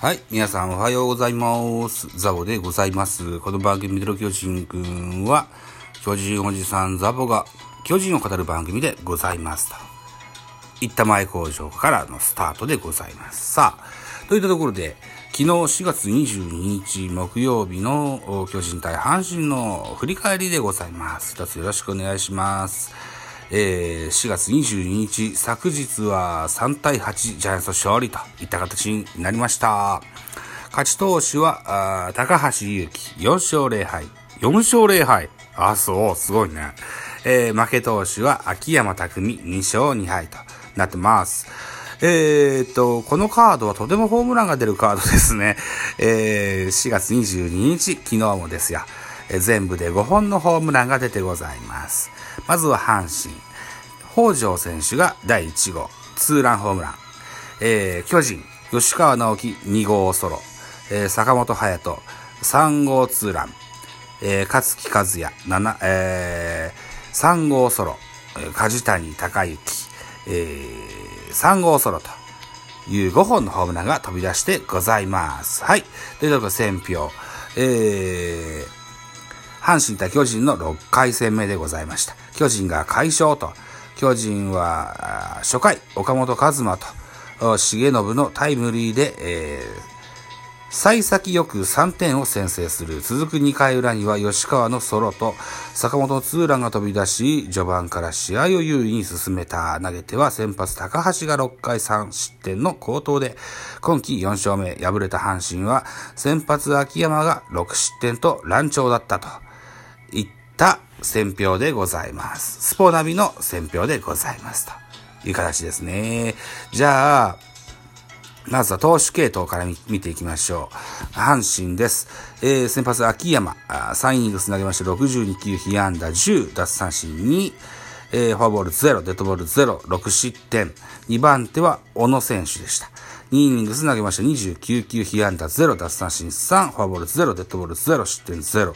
はい。皆さんおはようございます。ザボでございます。この番組での巨人くんは、巨人おじさんザボが巨人を語る番組でございますと。いった前工場からのスタートでございます。さあ、といったところで、昨日4月22日木曜日の巨人対阪神の振り返りでございます。一つよろしくお願いします。えー4月22日、昨日は3対8ジャイアンツ勝利といった形になりました。勝ち投手は、高橋祐希、4勝0敗。4勝0敗。あ、そう、すごいね。えー負け投手は秋山匠、2勝2敗となってます。えーっと、このカードはとてもホームランが出るカードですね。えー4月22日、昨日もですよ。全部で5本のホームランが出てございます。まずは阪神。北条選手が第1号、ツーランホームラン。えー巨人、吉川直樹2号ソロ。えー坂本勇人3号ツーラン。えー勝木和也7、えー3号ソロ。梶谷隆之、えー3号ソロという5本のホームランが飛び出してございます。はい。ということ、選票。えー阪神対巨人の6回戦目でございました。巨人が快勝と。巨人は、初回、岡本和真と、重信のタイムリーで、えー幸先よく3点を先制する。続く2回裏には吉川のソロと坂本のツーランが飛び出し、序盤から試合を優位に進めた。投げては先発高橋が6回3失点の好投で、今季4勝目、敗れた阪神は先発秋山が6失点と乱調だったとた選評でございます。スポナビの選評でございます。という形ですね。じゃあ、まずは投手系統から見ていきましょう。阪神です。えー先発秋山、あ3イニングス投げまして62球、被安打10、奪三振2、えーフォアボール0、デッドボール0、6失点。2番手は小野選手でした。2イニングス投げまして29球、被安打0、奪三振3、フォアボール0、デッドボール0、失点0。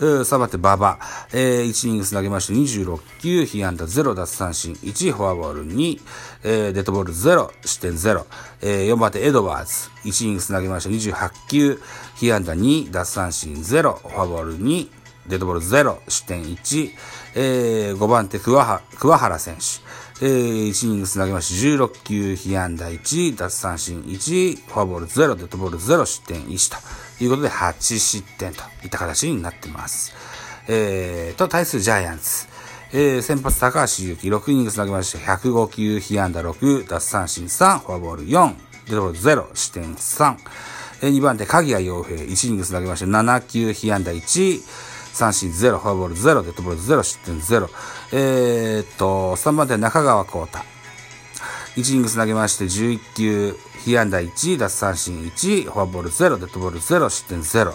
3番手馬場、えー1イニングス投げまして26球、被安打0、奪三振。1、フォアボール2、えーデッドボール0、失点0。えー4番手エドワーズ、1イニングス投げまして28球、被安打2、奪三振0、フォアボール2、デッドボール0、失点1、えー5番手桑原選手、えー1イニングス投げまして16球、被安打1、奪三振1、フォアボール0、デッドボール0、失点1ということで8失点といった形になっています。えーと、対するジャイアンツ。えー先発高橋祐希、6イニングス投げまして105球、被安打6、奪三振3、フォアボール4、デッドボール0、失点3。えー2番手、鍵谷洋平、1イニングス投げまして7球、被安打1、三振0、フォアボール0、デッドボール0、失点0。えーっと、3番手、中川幸太。1イニングス投げまして11球、被安打1、奪三振1、フォアボール0、デッドボール0、失点0。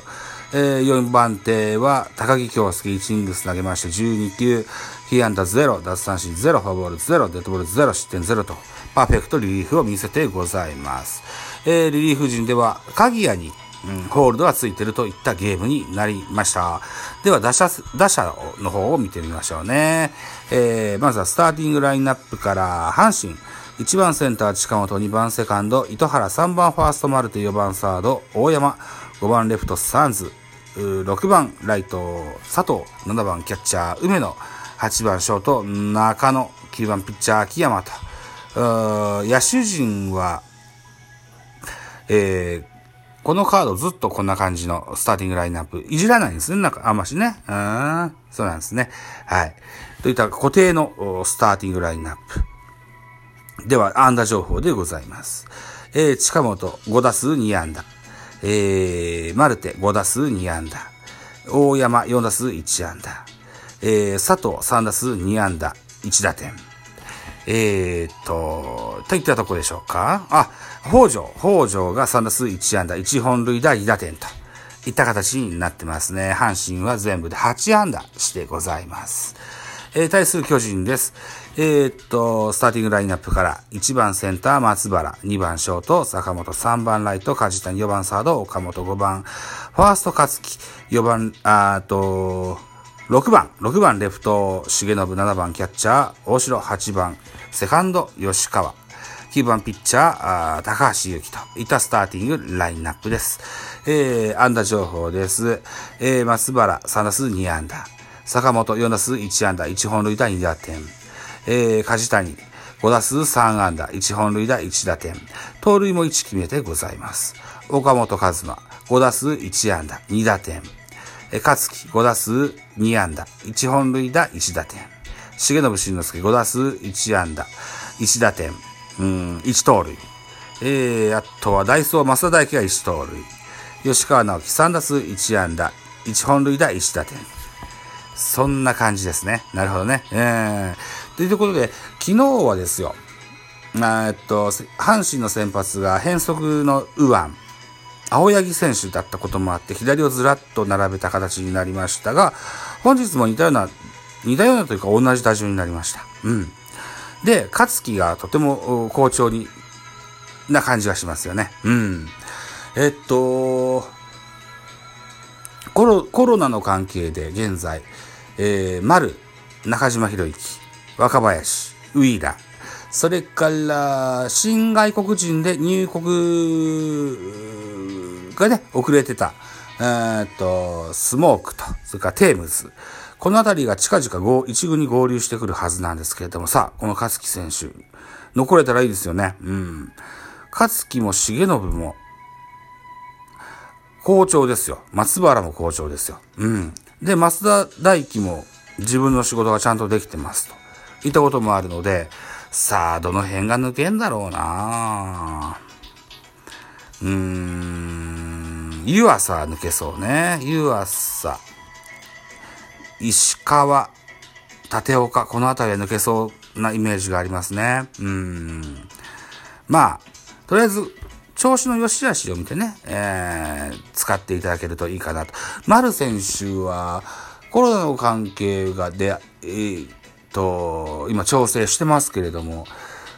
えー4番手は高木京介、1イニングス投げまして12球、被安打0、奪三振0、フォアボール0、デッドボール0、失点0と、パーフェクトリリーフを見せてございます。えーリリーフ陣では、鍵谷に、うん、ホールドがついてるといったゲームになりました。では、打者、打者の方を見てみましょうね。えーまずはスターティングラインナップから、阪神。1番センター近本、2番セカンド、糸原、3番ファーストマルテ、4番サード、大山、5番レフト、サンズ、6番ライト、佐藤、7番キャッチャー、梅野、8番ショート、中野、9番ピッチャー、秋山と、野手陣は、えーこのカードずっとこんな感じのスターティングラインナップ。いじらないんですね。なんか、あんましね。うん。そうなんですね。はい。といった固定のスターティングラインナップ。では、安打情報でございます。えー、近本5打数2安打。えー、マルテ5打数2安打。大山4打数1安打。えー、佐藤3打数2安打。1打点。えー、っと、といったとこでしょうか？あ、北条。北条が3打数1安打、1本塁打2打点といった形になってますね。阪神は全部で8安打してございます。えー、対する巨人です。えー、っと、スターティングラインナップから、1番センター松原、2番ショート坂本、3番ライト梶谷、4番サード岡本、5番ファースト勝木、4番、あーっと、6番、6番レフト、重信、7番キャッチャー、大城、8番、セカンド、吉川、9番ピッチャー、高橋祐希といったスターティングラインナップです。えー、安打情報です。えー、松原3打数2安打。坂本4打数1安打、1本塁打2打点。えー、梶谷5打数3安打、1本塁打1打点。盗塁も1決めてございます。岡本和真5打数1安打、2打点。勝木5打数2安打、1本塁打1打点。重信慎之介5打数1安打、1打点。うん、1盗塁。えー、あとはダイソー増田大輝が1盗塁。吉川直樹3打数1安打、1本塁打1打点。そんな感じですね。なるほどね。えー、ということで、昨日はですよ、えっと、阪神の先発が変則の右腕、青柳選手だったこともあって、左をずらっと並べた形になりましたが、本日も似たような、似たようなというか同じ打順になりました。うん。で、勝木がとても好調にな感じがしますよね。うん。えっと、コロコロナの関係で現在、えー、丸、中島博之、若林、ウィーラー、それから、新外国人で入国がね、遅れてた、えー、っと、スモークと、それからテームズ。このあたりが近々一軍に合流してくるはずなんですけれども、さあ、この勝木選手、残れたらいいですよね。うん。勝木も重信も、好調ですよ。松原も好調ですよ。うん。で、増田大輝も自分の仕事がちゃんとできてますと。いったこともあるので、さあ、どの辺が抜けんだろうなうーん、湯浅抜けそうね。湯浅、石川、立岡、この辺りは抜けそうなイメージがありますね。うん。まあ、とりあえず、調子の良し悪しを見てね、えー、使っていただけるといいかなと。丸選手は、コロナの関係がで、えー、と、今調整してますけれども、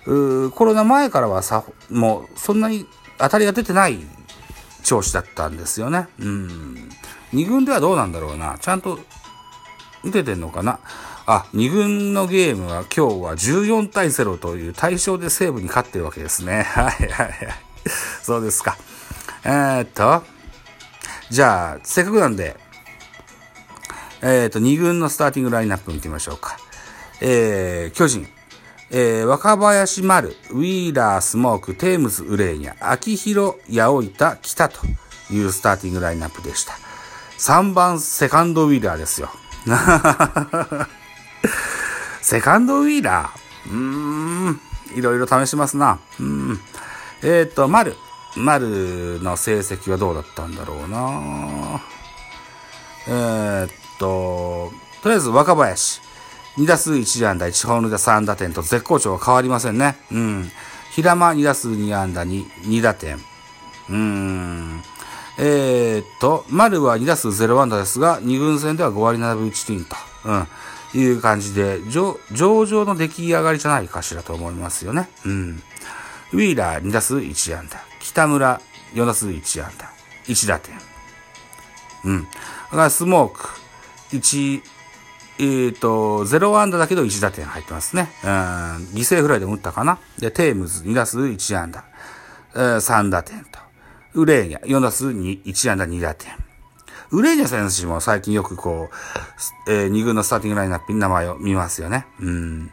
コロナ前からはさ、もうそんなに当たりが出てない調子だったんですよね。うん。2軍ではどうなんだろうな。ちゃんと打ててんのかな。あ、2軍のゲームは今日は14対0という対象で西武に勝ってるわけですね。はいはいはい。そうですか。えー、っと、じゃあ、せっかくなんで、えー、っと、2軍のスターティングラインナップ見てみましょうか。えー、巨人、えー、若林丸、ウィーラー、スモーク、テームズ、ウレーニャ、秋広、八百板、北というスターティングラインナップでした。3番、セカンドウィーラーですよ。セカンドウィーラー？うーん、いろいろ試しますな。うん。えっ、ー、と、丸。丸の成績はどうだったんだろうなえっ、と、とりあえず若林。2打数1安打、1本塁打3打点と絶好調は変わりませんね。うん。平間2打数2安打に2打点。うーん。えー、っと、丸は2打数0安打ですが、2軍戦では5割7分1厘と。うん。いう感じで、上、上々の出来上がりじゃないかしらと思いますよね。うん。ウィーラー2打数1安打。北村4打数1安打。1打点。うん。だからスモーク1、えっ、ー、と、0安打だけど1打点入ってますね。うん、犠牲フライでも打ったかな。で、テームズ2打数1安打、えー、3打点と。ウレーニャ4打数2、1安打2打点。ウレーニャ選手も最近よくこう、えー、2軍のスターティングラインナップに名前を見ますよね。うん。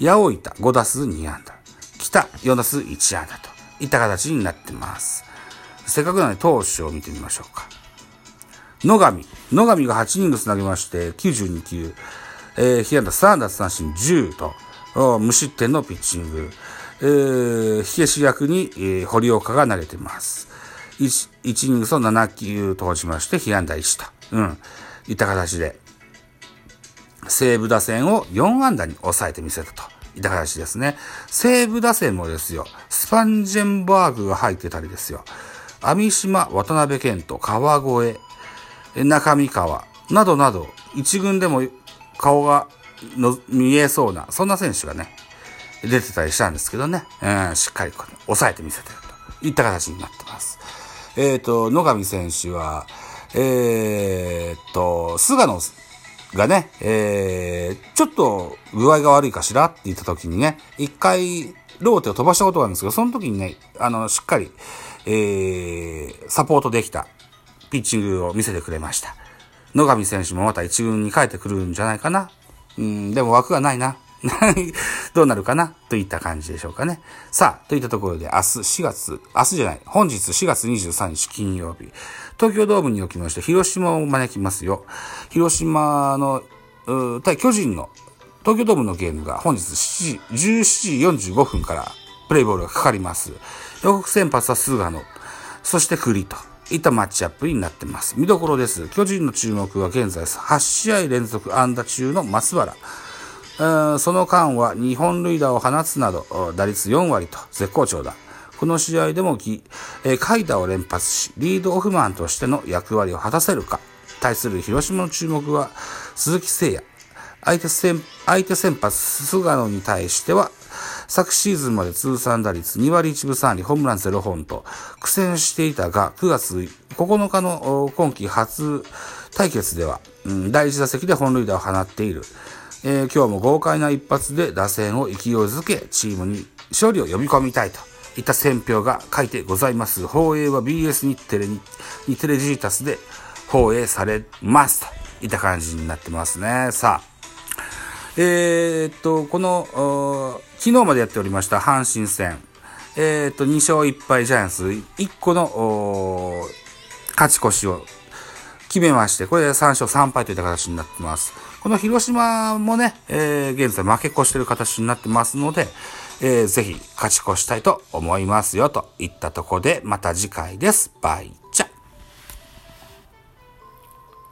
八百板5打数2安打。北4打数1安打といった形になってます。せっかくなので投手を見てみましょうか。野上。野上が8イニングス投げまして、92球。えー、被安打3奪三振10と、無失点のピッチング。えー、火消し役に、えー、堀岡が投げてます。1, 1イニングスを7球投じまして、被安打1と。うん。いった形で、西武打線を4安打に抑えてみせたと。いった形ですね。西武打線もですよ、スパンジェンバーグが入ってたりですよ。網島、渡辺健人、川越、中三川。などなど、一軍でも顔がの見えそうな、そんな選手がね、出てたりしたんですけどね、えー、しっかりこ抑えてみせてると。いった形になってます。えっ、ー、と、野上選手は、えっ、と、菅野がね、えー、ちょっと具合が悪いかしらって言った時にね、一回ローテを飛ばしたことがあるんですけど、その時にね、あの、しっかり、えー、サポートできた。ピッチングを見せてくれました。野上選手もまた一軍に帰ってくるんじゃないかな。うん、でも枠がないな。どうなるかな？といった感じでしょうかね。さあ、といったところで明日4月、明日じゃない、本日4月23日金曜日、東京ドームにおきまして広島を招きますよ。広島の、対巨人の東京ドームのゲームが本日7時、17時45分からプレイボールがかかります。予告先発は菅野、そして栗と。いったマッチアップになってます。見どころです。巨人の注目は現在8試合連続安打中の松原。その間は2本塁打を放つなど、打率4割と絶好調だ。この試合でもき、えー、海打を連発し、リードオフマンとしての役割を果たせるか。対する広島の注目は鈴木誠也。相手先相手先発菅野に対しては、昨シーズンまで通算打率2割1分3厘、ホームラン0本と苦戦していたが、9月9日の今季初対決では、うん、第1打席で本塁打を放っている。えー、今日も豪快な一発で打線を勢いづけ、チームに勝利を呼び込みたいといった選評が書いてございます。放映は BS 日テレに、日テレジータスで放映されますといった感じになってますね。さあ、えー、っと、この、昨日までやっておりました阪神戦、えー、っと、2勝1敗ジャイアンツ、1個の、勝ち越しを決めまして、これで3勝3敗といった形になってます。この広島もね、えー、現在負け越してる形になってますので、えー、ぜひ勝ち越したいと思いますよといったとこで、また次回です。バイチャ